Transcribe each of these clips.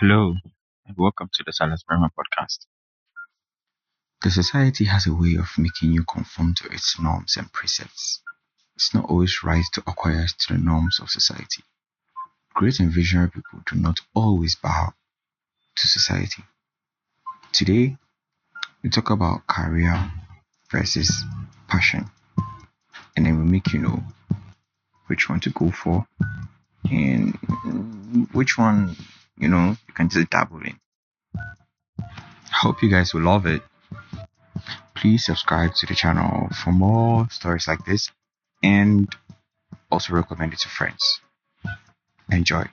Hello, and welcome to the Silas Barimah podcast. The society has a way of making you conform to its norms and precepts. It's not always right to acquire to the norms of society. Great and visionary people do not always bow to society. Today, we talk about career versus passion, and then we make you know which one to go for and which one you know you can just dabble in. I hope you guys will love it. Please subscribe to the channel for more stories like this and also recommend it to friends. Enjoy.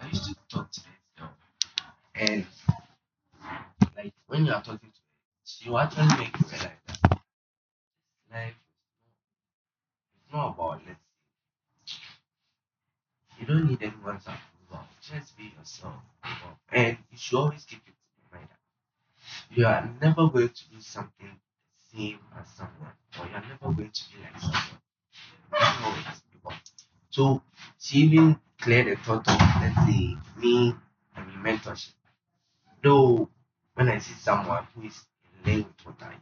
I used to talk to this and like when you are talking to her, will actually make you realize that life is not about let's. You don't need anyone's approval. Just be yourself. And you should always keep it in mind that you are never going to do something the same as someone, or you are never going to be like someone. So she even cleared the thought of let's say me and in mentorship. Though when I see someone who is in lane with what I do,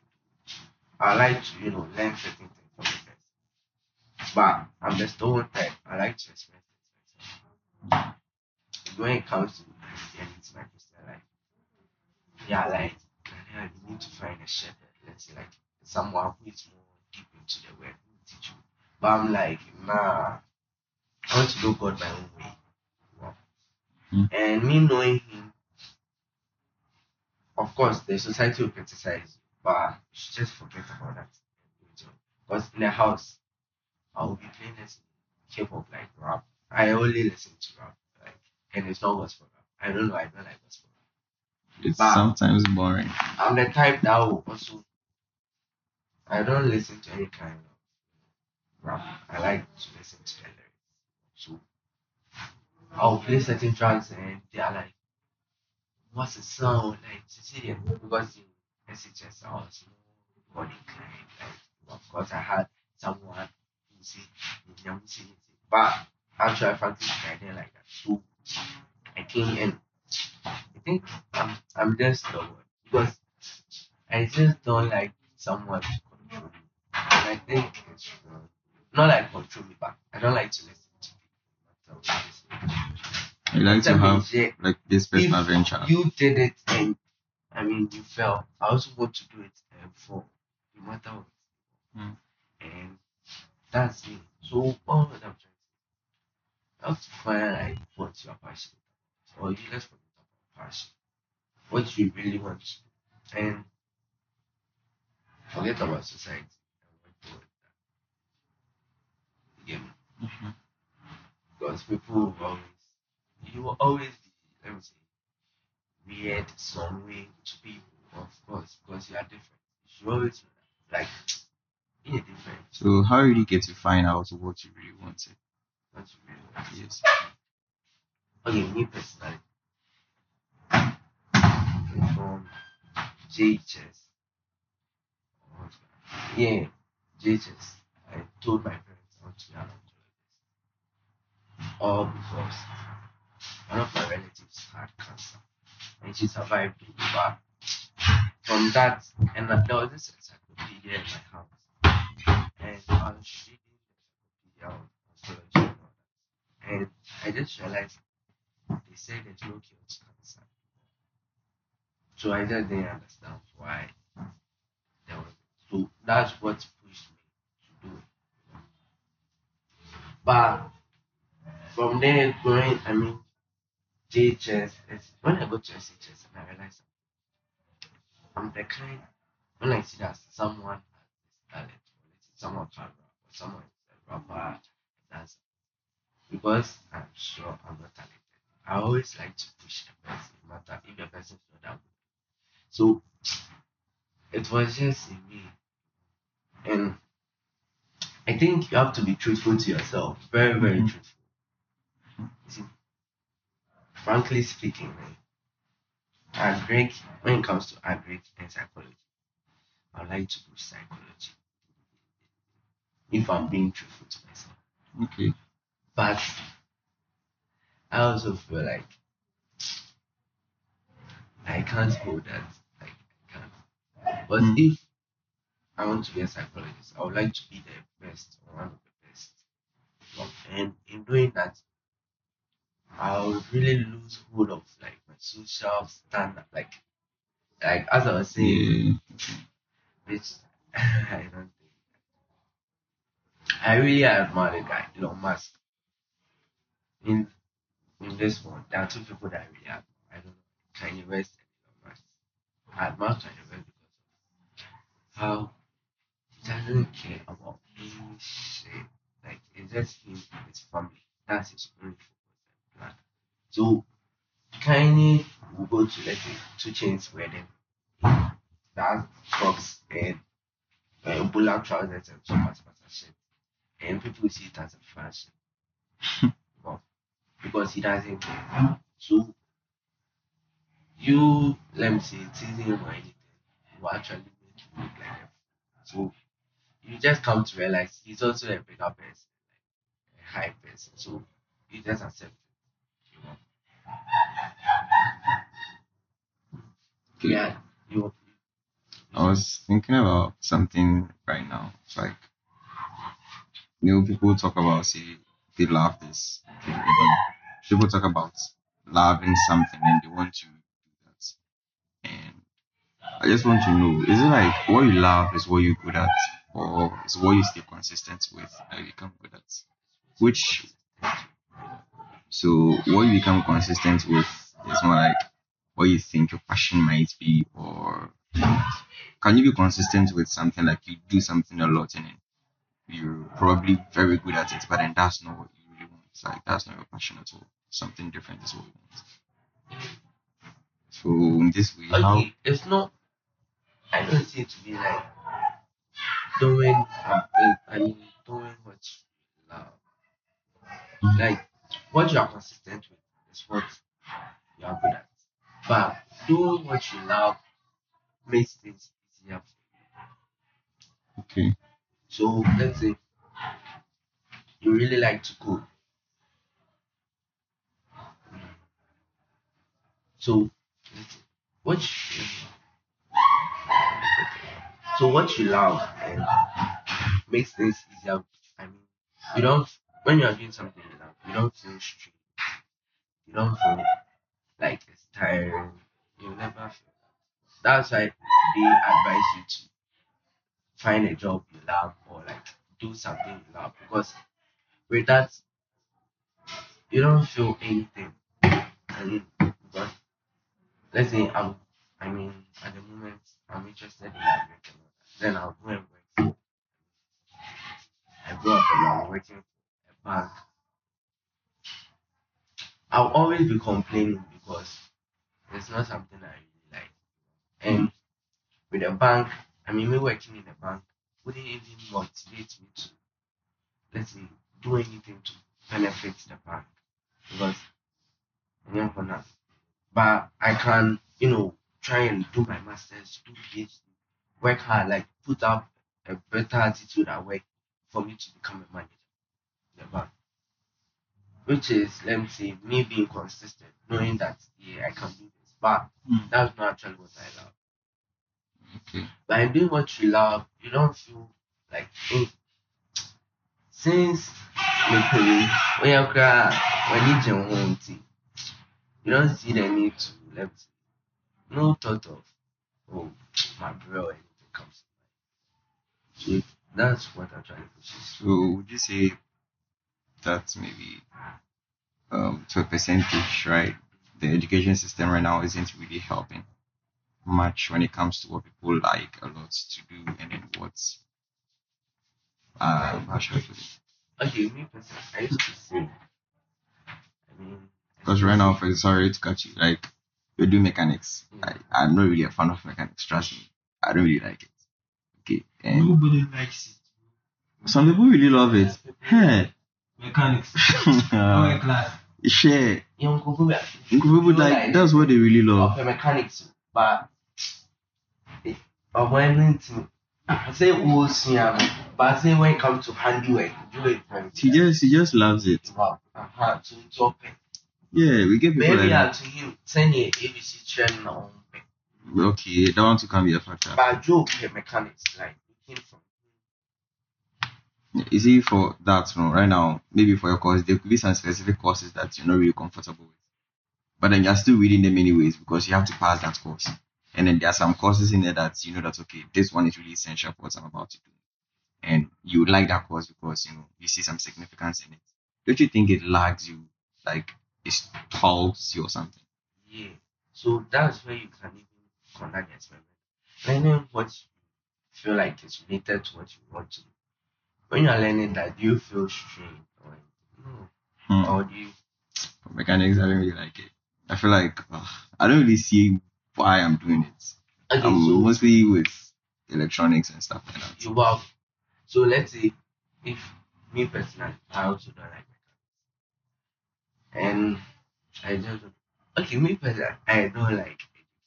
I like to, you know, learn certain things from the person. But I'm the stone type. I like to express myself. When it comes to Christianity, my Christian life, yeah, like you need to find a shepherd, let's say like someone who is more deep into the word who teach you. But I'm like, nah, I want to know God my own way. Hmm. And me knowing him, of course, the society will criticize you, but you should just forget about that. Because in the house, I will be playing this hip hop like rap. I only listen to rap, and it's not gospel rap. I don't know, I don't like gospel rap. It's But- sometimes boring. I'm the type that will also, I don't listen to any kind of rap. I like to listen to the lyrics. So I'll play certain tracks and they are like, what's the sound? Like Sicilian. Because in SHS, I was more body inclined. Like, of course, I had someone who said, "Nyam but actually, frankly, I didn't like that. So I came in. I think I'm, I'm just stubborn because I just don't like someone to control me. And I think it's wrong. Not like control me, but I don't like to listen to people. no matter what they say. I like to have like this personal If venture. You did it and I mean you fell. I also want to do it and fall. No matter what. Hmm. And that's me. So all that I'm trying to say. You have to find what you're passionate. Or you let's forget about passion. What you really want. And forget about society and work toward that. You get me? Mhm. because people will always you will always be let me say weird some way to people of course because you are different you should always that. like be different So how did you get to find out what you really wanted? Yes. okay me personally I'm from JHS yeah JHS I told my parents want to an oncologist all because one of my relatives had cancer and she survived it. From that, and uh, there was this encyclopedia in my house, and I was reading the encyclopedia on astrology and all that. And I just realized they said there's no cure to cancer. So I just didn't understand why there was. So that's what pushed me to do it. But from there, going, I mean, JHS, when I go to SHS and I realize I'm the kind, when I see that someone has talent, someone can rap, or someone is a rapper, dancer, because I'm sure I'm not talented, I always like to push the person, no matter if the person is not that good. So, it was just in me. And I think you have to be truthful to yourself, very, very Mhm. truthful. You see, frankly speaking, man, agric when it comes to agric and psychology, I like to do psychology. If I'm being truthful to myself. Okay. But I also feel like I can't hold that. Like I can't. But Mm. if I want to be a psychologist, I would like to be the best or one of the best. And in doing that, I would really lose hold of like my social standard. Like, like as I was saying, Yeah. which I don't think. I really admire the guy, Elon Musk. In in this one, there are two people that I really admire. I don't know, Kanye West and Elon Musk. I admire Kanye West because of how he doesn't care about any shit. Like it's just him and his family. That's his only focus and plan. So Kanye will go to let's say 2 Chainz wedding. That crocs and uh, bullet trousers and some pasta shit. And people see it as a fashion. because he doesn't care. So you let me say teasing him or anything will actually make you look like. So you just come to realize he's also a bigger person, like a high person. So you just accept it. You know? Yeah, you I was thinking about something right now. It's like, you know, people talk about, say, they love this. People talk about loving something and they want to do that. And I just want to know, is it like what you love is what you're good at? Or is what you stay consistent with that you become good at? Which, so what you become consistent with is more like what you think your passion might be or can you be consistent with something like you do something a lot and you're probably very good at it, but then that's not what you really want. It's like that's not your passion at all. Something different is what you want. So in this way, how okay, it's not. I don't see it to be like doing. um, I mean, doing what you love. Like what you are consistent with is what you are good at. But doing what you love makes things easier. for you. okay, So let's say you really like to cook. So what you, so what you love and makes things easier. I mean, you don't when you are doing something you love, you don't feel stressed. You don't feel like it's tiring. You never feel that. That's why they advise you to find a job you love or like do something you love because with that you don't feel anything. I mean, let's say I'm, I mean, at the moment I'm interested in American then I'll go and work. I grew up alone working for a bank. I'll always be complaining because it's not something I really like. And with a bank, I mean, me working in a bank wouldn't even motivate me to, let's say, do anything to benefit the bank because I am for that. But I can, you know, try and do my masters, do PhD, work hard, like put up a better attitude at work for me to become a manager in the bank. Which is, let me say, me being consistent, knowing that yeah, I can do this. But Mm. that's not actually what I love. By doing what you love, you don't feel like oh, since when you cry when you jump home tea, you don't see the need to let no thought of oh my bro anything comes to mind. So that's what I'm trying to push. so would you say that's maybe um to a percentage, right? The education system right now isn't really helping much when it comes to what people like a lot to do and then what's um how should I put it? Okay, me personally, I used to say, I mean, Because right now, for sorry to cut you, like we do mechanics. I, I'm not really a fan of mechanics. Trust me, I don't really like it. Okay, and Nobody likes it. some people really love it. Hey, Mechanics. Our uh, class. share. young people, People like that's what they really love. of mechanics, but of anything, I say oh, but I say when it comes to handiwork, do it. very He just he just loves it. Wow, uh-huh, to to open. Yeah, we get people Maybe like uh, that. to him, send a ABC training on Okay, that one too can be a factor. But Joe okay, mechanics, like we came from Is it for that no, right now? Maybe for your course, there could be some specific courses that you're not really comfortable with. But then you're still reading them anyways because you have to pass that course. And then there are some courses in there that you know that okay, this one is really essential for what I'm about to do. And you like that course because you know you see some significance in it. Don't you think it lags you like it stalls you or something? yeah. So that's where you can even conduct the experiment. Learning what you feel like is related to what you want to do. When you are learning that, do you feel strained or no? Hmm. Or do you For mechanics, I don't really like it. I feel like I don't really see why I'm doing it. okay, I'm so mostly with electronics and stuff like that. you have so let's say if me personally I also don't like mechanics and I just okay me personally I don't like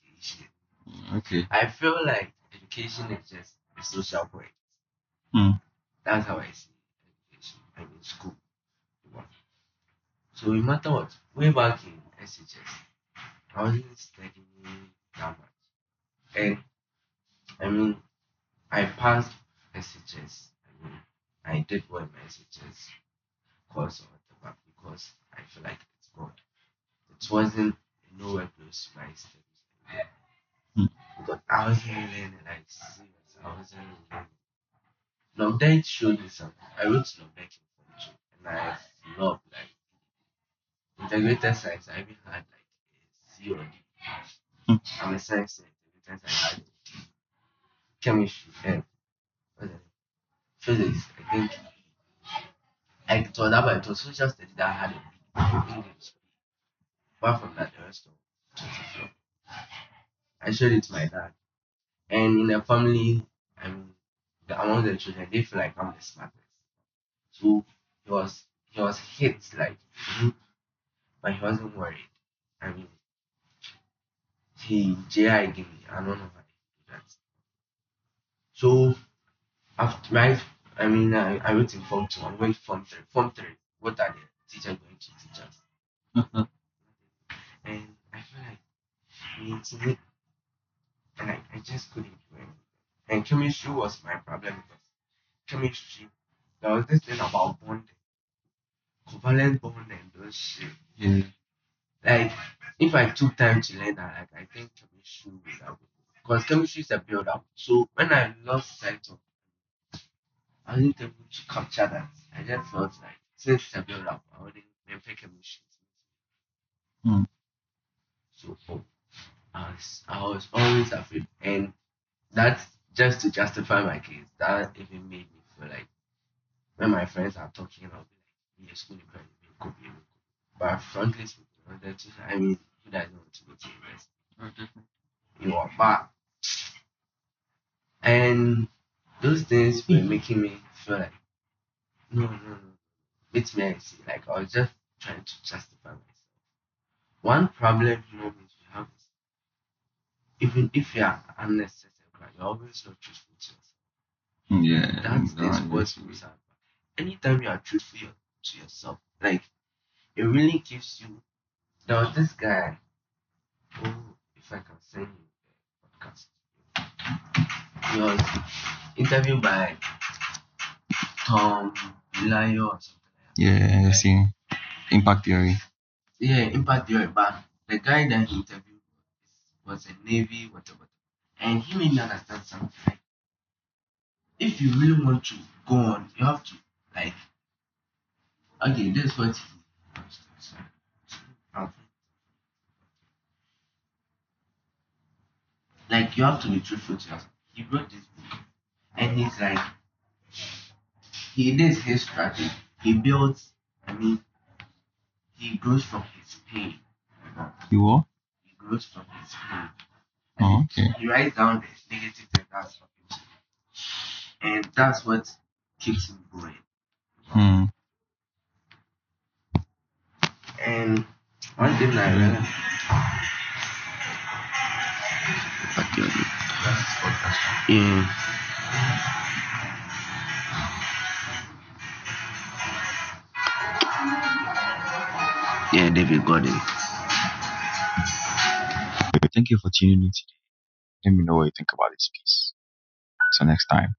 education Mm, Okay. I feel like education is just a social point Hmm. that's how I see education I mean school so no matter what way back in SHS I wasn't studying and I mean I passed SHS. I mean, I did well my SHS course or whatever because I feel like it's good. It wasn't nowhere close to my studies. Hmm. Because I wasn't learning like serious. I wasn't learning. Logdeck showed me something. I wrote Logdeck in two and I loved like integrated science. I even had like a C or D. Hmm. I'm a science student. Integrated science. I had a D. Chemistry, F. What's it? Physics, I think. I it was that, but it was social studies that I had B. English. Apart from that, the rest of. I showed it to my dad. And in the family, I mean, the, among the children, they feel like I'm the smartest. So he was he was hit like, but he wasn't worried. I mean, he JI gave me. I don't know how he did that. So after right, I mean, I, I wrote in form two. I'm going to form three. Form three. What are the teacher going to teach us? And I feel like to make, and I, I just couldn't do it. And chemistry was my problem because chemistry, there was this thing about bonding, covalent bond and those shit. Yeah. Like, if I took time to learn that, like, I think chemistry would have because chemistry is a build up. So when I lost sight of, I wasn't able to capture that. I just felt like since it's a build up, I wouldn't pick chemistry. Hmm. So oh, I was I was always afraid, and that's just to justify my case. That even made me feel like when my friends are talking, I'll be like, "Yeah, school is going to be cool, be. But frankly speaking, on the teacher, I mean, who doesn't want to go to university? You know, but and those things were making me feel like, no, no, no, it's me. I see. Like I was just trying to justify myself. One problem moment you have is even if you are unnecessary, you're always not truthful to yourself. Yeah. That's that the one sports is- rules. Anytime you are truthful to yourself, like it really gives you. There was this guy. Oh, if I can send you the podcast. He was interviewed by Tom Bilyeu or something like that. Yeah, I see. Impact theory. Yeah, impact theory, but the guy that he interviewed was, was a Navy, whatever. And he made me understand something. Like, if you really want to go on, you have to, like, okay, this is what he. Like, you have to be truthful to yourself. He wrote this book, and he's like, he did his strategy. He builds, I mean, he grows from his pain. You what? he grows from his pain. Oh, okay. He writes down the negative things that's him. And that's what keeps him going. Hmm. And one thing I realized Yeah. Yeah, David Goggins. Thank you for tuning in today. Let me know what you think about this piece. Till next time.